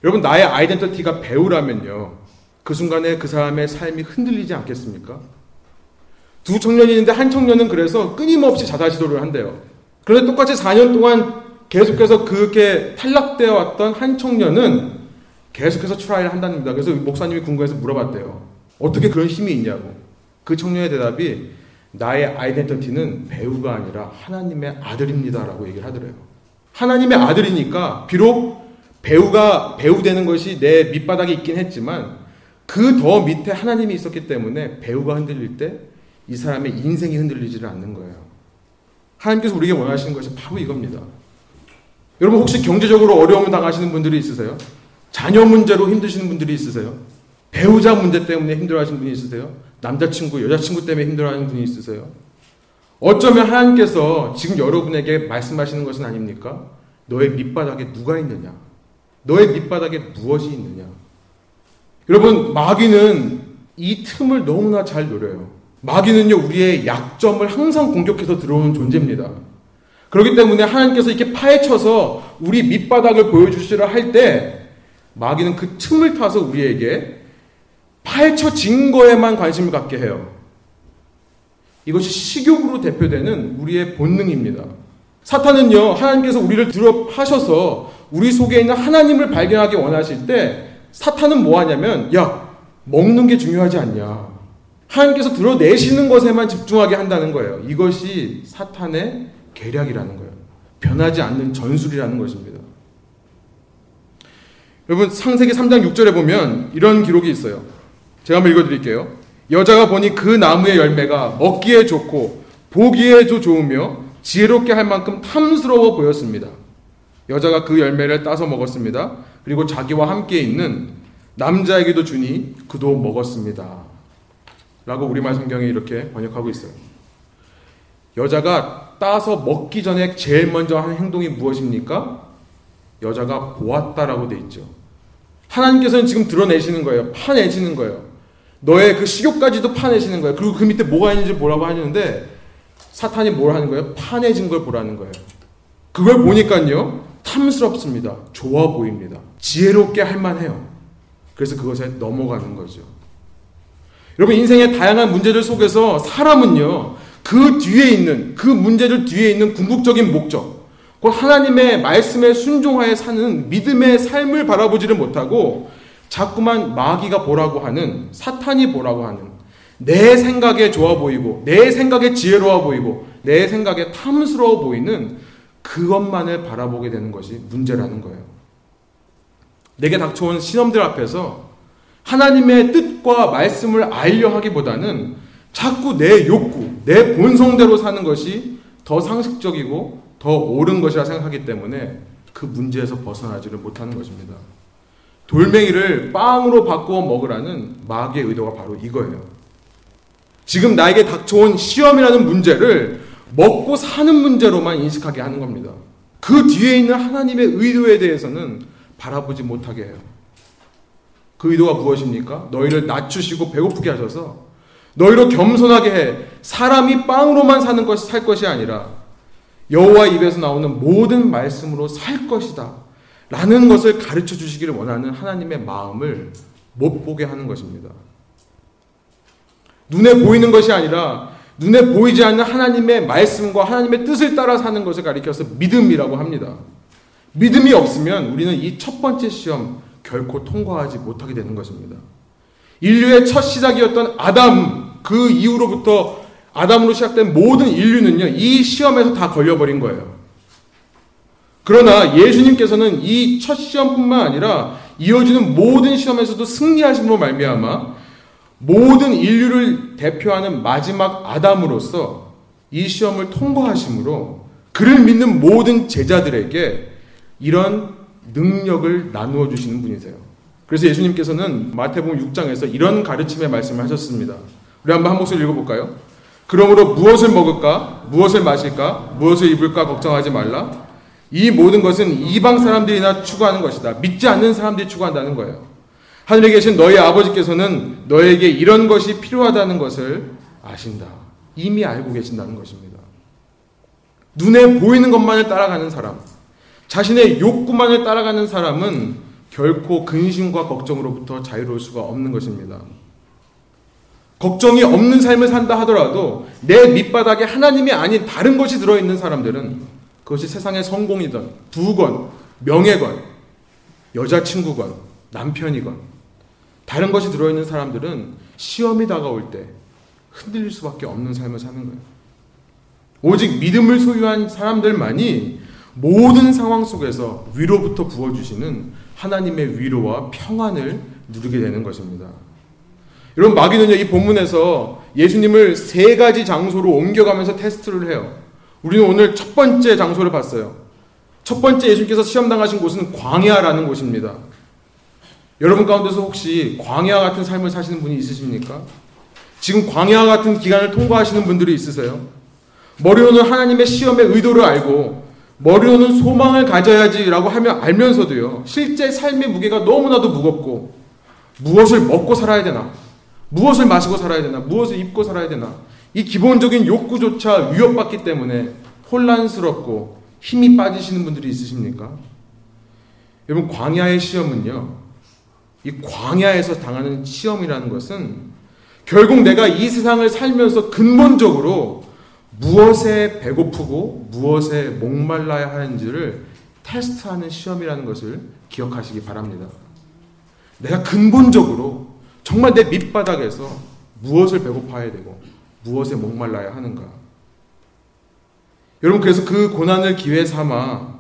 [SPEAKER 1] 여러분 나의 아이덴티티가 배우라면요. 그 순간에 그 사람의 삶이 흔들리지 않겠습니까? 두 청년이 있는데 한 청년은 그래서 끊임없이 자살 시도를 한대요. 그런데 똑같이 4년 동안 계속해서 그렇게 탈락되어 왔던 한 청년은 계속해서 try를 한답니다. 그래서 목사님이 궁금해서 물어봤대요. 어떻게 그런 힘이 있냐고. 그 청년의 대답이 나의 identity는 배우가 아니라 하나님의 아들입니다라고 얘기를 하더래요. 하나님의 아들이니까 비록 배우가 배우 되는 것이 내 밑바닥에 있긴 했지만 그 더 밑에 하나님이 있었기 때문에 배우가 흔들릴 때 이 사람의 인생이 흔들리지를 않는 거예요. 하나님께서 우리에게 원하시는 것이 바로 이겁니다. 여러분 혹시 경제적으로 어려움을 당하시는 분들이 있으세요? 자녀 문제로 힘드시는 분들이 있으세요? 배우자 문제 때문에 힘들어하시는 분이 있으세요? 남자친구, 여자친구 때문에 힘들어하는 분이 있으세요? 어쩌면 하나님께서 지금 여러분에게 말씀하시는 것은 아닙니까? 너의 밑바닥에 누가 있느냐? 너의 밑바닥에 무엇이 있느냐? 여러분, 마귀는 이 틈을 너무나 잘 노려요. 마귀는요, 우리의 약점을 항상 공격해서 들어오는 존재입니다. 그렇기 때문에 하나님께서 이렇게 파헤쳐서 우리 밑바닥을 보여주시려 할 때, 마귀는 그 틈을 타서 우리에게 파헤쳐진 거에만 관심을 갖게 해요. 이것이 식욕으로 대표되는 우리의 본능입니다. 사탄은요, 하나님께서 우리를 파셔서 우리 속에 있는 하나님을 발견하기 원하실 때 사탄은 뭐 하냐면, 야, 먹는 게 중요하지 않냐. 하나님께서 드러내시는 것에만 집중하게 한다는 거예요. 이것이 사탄의 계략이라는 거예요. 변하지 않는 전술이라는 것입니다. 여러분, 상세기 3장 6절에 보면 이런 기록이 있어요. 제가 한번 읽어드릴게요. 여자가 보니 그 나무의 열매가 먹기에 좋고 보기에도 좋으며 지혜롭게 할 만큼 탐스러워 보였습니다. 여자가 그 열매를 따서 먹었습니다. 그리고 자기와 함께 있는 남자에게도 주니 그도 먹었습니다. 라고 우리말 성경에 이렇게 번역하고 있어요. 여자가 따서 먹기 전에 제일 먼저 하는 행동이 무엇입니까? 여자가 보았다라고 돼 있죠. 하나님께서는 지금 드러내시는 거예요. 파내시는 거예요. 너의 그 식욕까지도 파내시는 거예요. 그리고 그 밑에 뭐가 있는지 보라고 하는데 사탄이 뭘 하는 거예요? 파내진 걸 보라는 거예요. 그걸 보니까요. 탐스럽습니다. 좋아 보입니다. 지혜롭게 할 만해요. 그래서 그것에 넘어가는 거죠. 여러분 인생의 다양한 문제들 속에서 사람은요. 그 뒤에 있는 그 문제들 뒤에 있는 궁극적인 목적 곧 하나님의 말씀에 순종하여 사는 믿음의 삶을 바라보지를 못하고 자꾸만 마귀가 보라고 하는 사탄이 보라고 하는 내 생각에 좋아 보이고 내 생각에 지혜로워 보이고 내 생각에 탐스러워 보이는 그것만을 바라보게 되는 것이 문제라는 거예요. 내게 닥쳐온 시험들 앞에서 하나님의 뜻과 말씀을 알려 하기보다는 자꾸 내 욕구, 내 본성대로 사는 것이 더 상식적이고 더 옳은 것이라 생각하기 때문에 그 문제에서 벗어나지를 못하는 것입니다. 돌멩이를 빵으로 바꾸어 먹으라는 마귀의 의도가 바로 이거예요. 지금 나에게 닥쳐온 시험이라는 문제를 먹고 사는 문제로만 인식하게 하는 겁니다. 그 뒤에 있는 하나님의 의도에 대해서는 바라보지 못하게 해요. 그 의도가 무엇입니까? 너희를 낮추시고 배고프게 하셔서 너희로 겸손하게 해 사람이 빵으로만 사는 것이 살 것이 아니라 여호와 입에서 나오는 모든 말씀으로 살 것이다. 라는 것을 가르쳐 주시기를 원하는 하나님의 마음을 못 보게 하는 것입니다. 눈에 보이는 것이 아니라 눈에 보이지 않는 하나님의 말씀과 하나님의 뜻을 따라 사는 것을 가리켜서 믿음이라고 합니다. 믿음이 없으면 우리는 이 첫 번째 시험 결코 통과하지 못하게 되는 것입니다. 인류의 첫 시작이었던 아담 그 이후로부터 아담으로 시작된 모든 인류는요 이 시험에서 다 걸려버린 거예요. 그러나 예수님께서는 이 첫 시험뿐만 아니라 이어지는 모든 시험에서도 승리하심으로 말미암아 모든 인류를 대표하는 마지막 아담으로서 이 시험을 통과하심으로 그를 믿는 모든 제자들에게 이런 능력을 나누어 주시는 분이세요. 그래서 예수님께서는 마태복음 6장에서 이런 가르침의 말씀을 하셨습니다. 우리 한번 한 목소리 읽어볼까요? 그러므로 무엇을 먹을까, 무엇을 마실까, 무엇을 입을까 걱정하지 말라. 이 모든 것은 이방 사람들이나 추구하는 것이다. 믿지 않는 사람들이 추구한다는 거예요. 하늘에 계신 너희 아버지께서는 너에게 이런 것이 필요하다는 것을 아신다. 이미 알고 계신다는 것입니다. 눈에 보이는 것만을 따라가는 사람, 자신의 욕구만을 따라가는 사람은 결코 근심과 걱정으로부터 자유로울 수가 없는 것입니다. 걱정이 없는 삶을 산다 하더라도 내 밑바닥에 하나님이 아닌 다른 것이 들어있는 사람들은 그것이 세상의 성공이든 부건, 명예건, 여자친구건, 남편이건, 다른 것이 들어있는 사람들은 시험이 다가올 때 흔들릴 수밖에 없는 삶을 사는 거예요. 오직 믿음을 소유한 사람들만이 모든 상황 속에서 위로부터 부어주시는 하나님의 위로와 평안을 누리게 되는 것입니다. 여러분, 마귀는요, 이 본문에서 예수님을 세 가지 장소로 옮겨가면서 테스트를 해요. 우리는 오늘 첫 번째 장소를 봤어요. 첫 번째 예수님께서 시험당하신 곳은 광야라는 곳입니다. 여러분 가운데서 혹시 광야 같은 삶을 사시는 분이 있으십니까? 지금 광야 같은 기간을 통과하시는 분들이 있으세요? 머리로는 하나님의 시험의 의도를 알고 머리로는 소망을 가져야지라고 하며 알면서도요. 실제 삶의 무게가 너무나도 무겁고 무엇을 먹고 살아야 되나? 무엇을 마시고 살아야 되나? 무엇을 입고 살아야 되나? 이 기본적인 욕구조차 위협받기 때문에 혼란스럽고 힘이 빠지시는 분들이 있으십니까? 여러분, 광야의 시험은요, 이 광야에서 당하는 시험이라는 것은 결국 내가 이 세상을 살면서 근본적으로 무엇에 배고프고 무엇에 목말라야 하는지를 테스트하는 시험이라는 것을 기억하시기 바랍니다. 내가 근본적으로 정말 내 밑바닥에서 무엇을 배고파야 되고 무엇에 목말라야 하는가. 여러분 그래서 그 고난을 기회 삼아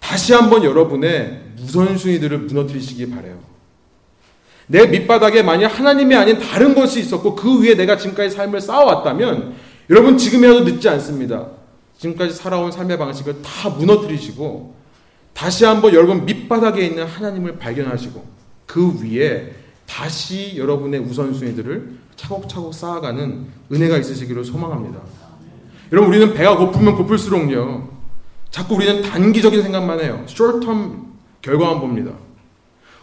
[SPEAKER 1] 다시 한번 여러분의 우선순위들을 무너뜨리시기 바래요. 내 밑바닥에 만약 하나님이 아닌 다른 것이 있었고 그 위에 내가 지금까지 삶을 쌓아왔다면 여러분 지금이라도 늦지 않습니다. 지금까지 살아온 삶의 방식을 다 무너뜨리시고 다시 한번 여러분 밑바닥에 있는 하나님을 발견하시고 그 위에 다시 여러분의 우선순위들을 차곡차곡 쌓아가는 은혜가 있으시기를 소망합니다. 여러분 우리는 배가 고프면 고플수록요. 자꾸 우리는 단기적인 생각만 해요. short-term 결과만 봅니다.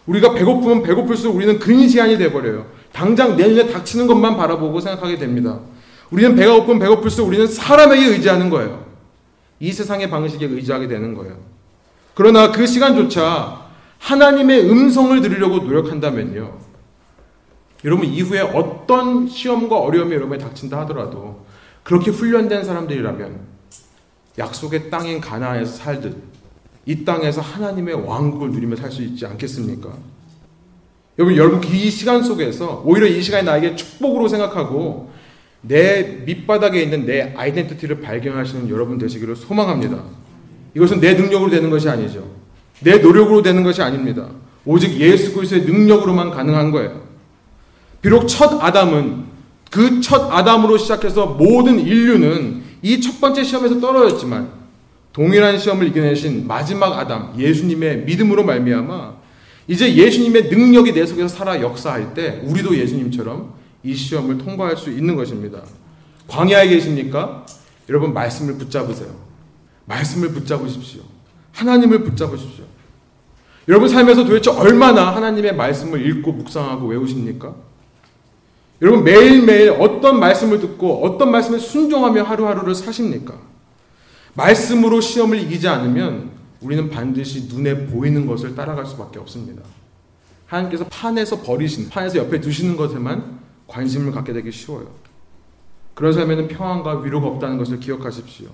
[SPEAKER 1] 우리가 배고프면 배고플수록 우리는 근시안이 돼버려요. 당장 내 눈에 닥치는 것만 바라보고 생각하게 됩니다. 우리는 배가 고프면 배고플수록 우리는 사람에게 의지하는 거예요. 이 세상의 방식에 의지하게 되는 거예요. 그러나 그 시간조차 하나님의 음성을 들으려고 노력한다면요. 여러분 이후에 어떤 시험과 어려움이 여러분에 닥친다 하더라도 그렇게 훈련된 사람들이라면 약속의 땅인 가나안에서 살듯 이 땅에서 하나님의 왕국을 누리며 살 수 있지 않겠습니까? 여러분, 여러분 이 시간 속에서 오히려 이 시간이 나에게 축복으로 생각하고 내 밑바닥에 있는 내 아이덴티티를 발견하시는 여러분 되시기를 소망합니다. 이것은 내 능력으로 되는 것이 아니죠. 내 노력으로 되는 것이 아닙니다. 오직 예수 그리스도의 능력으로만 가능한 거예요. 비록 첫 아담은 그 첫 아담으로 시작해서 모든 인류는 이 첫 번째 시험에서 떨어졌지만 동일한 시험을 이겨내신 마지막 아담 예수님의 믿음으로 말미암아 이제 예수님의 능력이 내 속에서 살아 역사할 때 우리도 예수님처럼 이 시험을 통과할 수 있는 것입니다. 광야에 계십니까? 여러분 말씀을 붙잡으세요. 말씀을 붙잡으십시오. 하나님을 붙잡으십시오. 여러분 삶에서 도대체 얼마나 하나님의 말씀을 읽고 묵상하고 외우십니까? 여러분 매일매일 어떤 말씀을 듣고 어떤 말씀에 순종하며 하루하루를 사십니까? 말씀으로 시험을 이기지 않으면 우리는 반드시 눈에 보이는 것을 따라갈 수밖에 없습니다. 하나님께서 판에서 버리신, 판에서 옆에 두시는 것에만 관심을 갖게 되기 쉬워요. 그런 삶에는 평안과 위로가 없다는 것을 기억하십시오.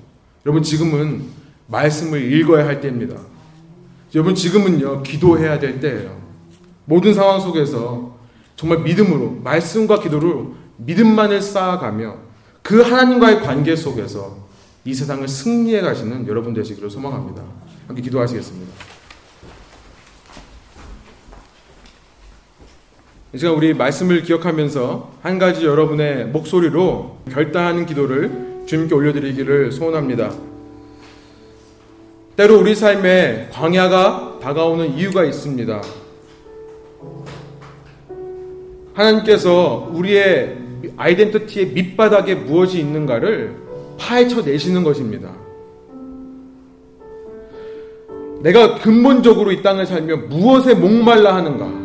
[SPEAKER 1] 여러분 지금은 말씀을 읽어야 할 때입니다. 여러분 지금은요 기도해야 될 때예요. 모든 상황 속에서 정말 믿음으로 말씀과 기도로 믿음만을 쌓아가며 그 하나님과의 관계 속에서 이 세상을 승리해 가시는 여러분 되시기를 소망합니다. 함께 기도하시겠습니다. 제가 우리 말씀을 기억하면서 한 가지 여러분의 목소리로 결단하는 기도를 주님께 올려드리기를 소원합니다. 때로 우리 삶에 광야가 다가오는 이유가 있습니다. 하나님께서 우리의 아이덴티티의 밑바닥에 무엇이 있는가를 파헤쳐 내시는 것입니다. 내가 근본적으로 이 땅을 살며 무엇에 목말라 하는가,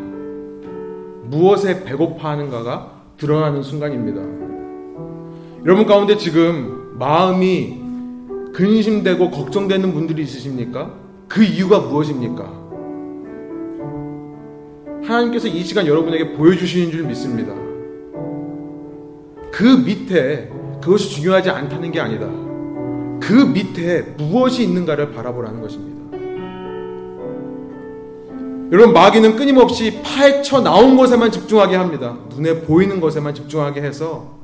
[SPEAKER 1] 무엇에 배고파 하는가가 드러나는 순간입니다. 여러분 가운데 지금 마음이 근심되고 걱정되는 분들이 있으십니까? 그 이유가 무엇입니까? 하나님께서 이 시간 여러분에게 보여주시는 줄 믿습니다. 그 밑에 그것이 중요하지 않다는 게 아니다. 그 밑에 무엇이 있는가를 바라보라는 것입니다. 여러분, 마귀는 끊임없이 파헤쳐 나온 것에만 집중하게 합니다. 눈에 보이는 것에만 집중하게 해서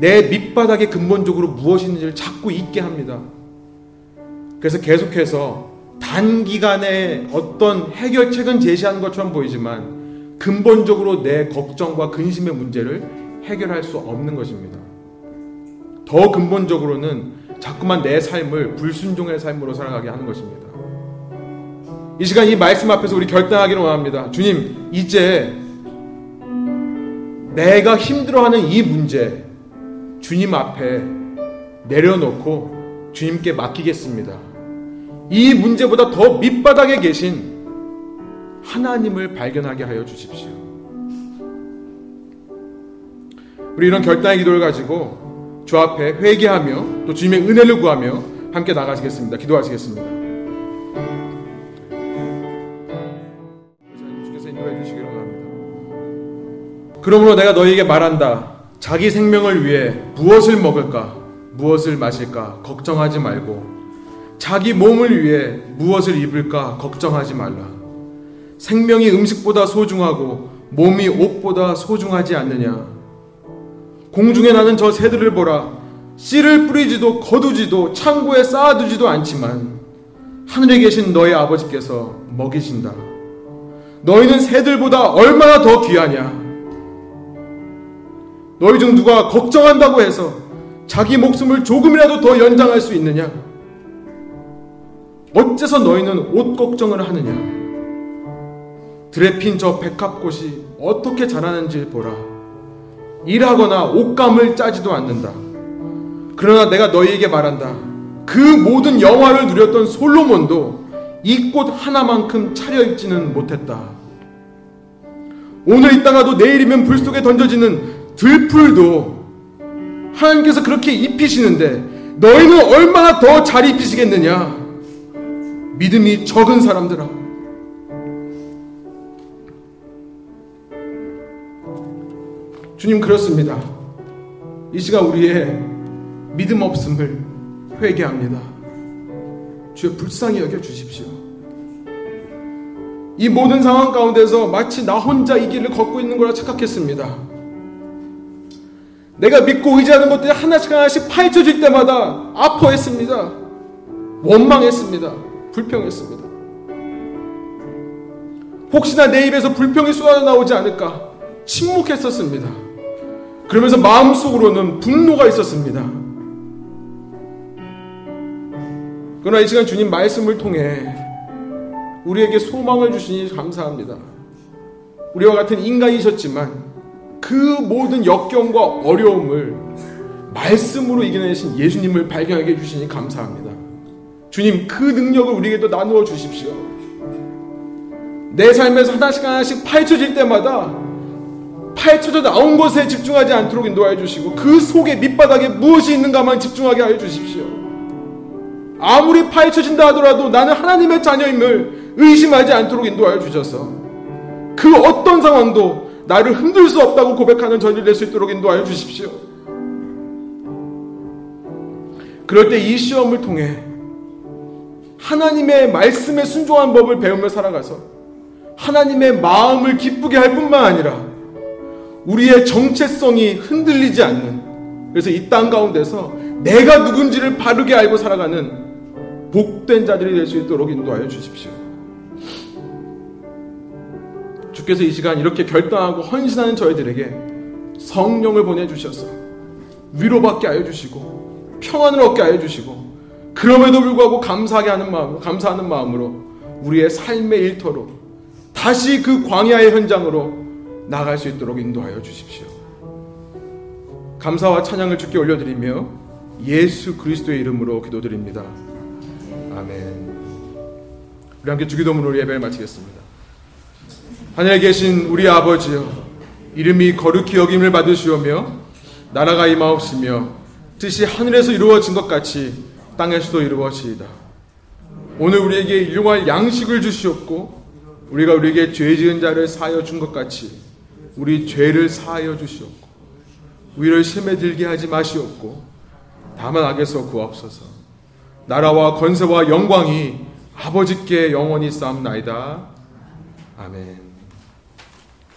[SPEAKER 1] 내 밑바닥에 근본적으로 무엇이 있는지를 자꾸 잊게 합니다. 그래서 계속해서 단기간에 어떤 해결책은 제시하는 것처럼 보이지만 근본적으로 내 걱정과 근심의 문제를 해결할 수 없는 것입니다. 더 근본적으로는 자꾸만 내 삶을 불순종의 삶으로 살아가게 하는 것입니다. 이 시간 이 말씀 앞에서 우리 결단하기를 원합니다. 주님, 이제 내가 힘들어하는 이 문제 주님 앞에 내려놓고 주님께 맡기겠습니다. 이 문제보다 더 밑바닥에 계신 하나님을 발견하게 하여 주십시오. 우리 이런 결단의 기도를 가지고 주 앞에 회개하며 또 주님의 은혜를 구하며 함께 나가시겠습니다. 기도하시겠습니다. 그러므로 내가 너희에게 말한다. 자기 생명을 위해 무엇을 먹을까? 무엇을 마실까 걱정하지 말고 자기 몸을 위해 무엇을 입을까 걱정하지 말라. 생명이 음식보다 소중하고 몸이 옷보다 소중하지 않느냐. 공중에 나는 저 새들을 보라. 씨를 뿌리지도 거두지도 창고에 쌓아두지도 않지만 하늘에 계신 너희 아버지께서 먹이신다. 너희는 새들보다 얼마나 더 귀하냐? 너희 중 누가 걱정한다고 해서 자기 목숨을 조금이라도 더 연장할 수 있느냐? 어째서 너희는 옷 걱정을 하느냐? 들에 핀저 백합꽃이 어떻게 자라는지 보라. 일하거나 옷감을 짜지도 않는다. 그러나 내가 너희에게 말한다. 그 모든 영화를 누렸던 솔로몬도 이 꽃 하나만큼 차려입지는 못했다. 오늘 있다가도 내일이면 불 속에 던져지는 들풀도 하나님께서 그렇게 입히시는데 너희는 얼마나 더 잘 입히시겠느냐? 믿음이 적은 사람들아. 주님 그렇습니다. 이 시간 우리의 믿음 없음을 회개합니다. 주여 불쌍히 여겨 주십시오. 이 모든 상황 가운데서 마치 나 혼자 이 길을 걷고 있는 거라 착각했습니다. 내가 믿고 의지하는 것들이 하나씩 하나씩 파헤쳐질 때마다 아파했습니다. 원망했습니다. 불평했습니다. 혹시나 내 입에서 불평이 쏟아져 나오지 않을까 침묵했었습니다. 그러면서 마음속으로는 분노가 있었습니다. 그러나 이 시간 주님 말씀을 통해 우리에게 소망을 주시니 감사합니다. 우리와 같은 인간이셨지만 그 모든 역경과 어려움을 말씀으로 이겨내신 예수님을 발견하게 해주시니 감사합니다. 주님, 그 능력을 우리에게도 나누어 주십시오. 내 삶에서 하나씩 하나씩 파헤쳐질 때마다 파헤쳐져 나온 것에 집중하지 않도록 인도하여 주시고 그 속에 밑바닥에 무엇이 있는가만 집중하게 하여 주십시오. 아무리 파헤쳐진다 하더라도 나는 하나님의 자녀임을 의심하지 않도록 인도하여 주셔서 그 어떤 상황도 나를 흔들 수 없다고 고백하는 저를 낼 수 있도록 인도하여 주십시오. 그럴 때 이 시험을 통해 하나님의 말씀에 순종한 법을 배우며 살아가서 하나님의 마음을 기쁘게 할 뿐만 아니라 우리의 정체성이 흔들리지 않는 그래서 이 땅 가운데서 내가 누군지를 바르게 알고 살아가는 복된 자들이 될 수 있도록 인도하여 주십시오. 주께서 이 시간 이렇게 결단하고 헌신하는 저희들에게 성령을 보내주셔서 위로받게 하여 주시고 평안을 얻게 하여 주시고 그럼에도 불구하고 감사하게 하는 마음으로 감사하는 마음으로 우리의 삶의 일터로 다시 그 광야의 현장으로 나갈 수 있도록 인도하여 주십시오. 감사와 찬양을 주께 올려드리며 예수 그리스도의 이름으로 기도드립니다. 아멘. 우리 함께 주기도문으로 예배를 마치겠습니다. 하늘에 계신 우리 아버지여 이름이 거룩히 여김을 받으시오며 나라가 임하옵시며 뜻이 하늘에서 이루어진 것 같이 땅에서도 이루어지이다. 오늘 우리에게 일용할 양식을 주시옵고 우리가 우리에게 죄 지은 자를 사하여 준 것 같이 우리 죄를 사하여 주시옵고 우리를 심에 들게 하지 마시옵고 다만 악에서 구하옵소서. 나라와 건세와 영광이 아버지께 영원히 쌓옵나이다. 아멘.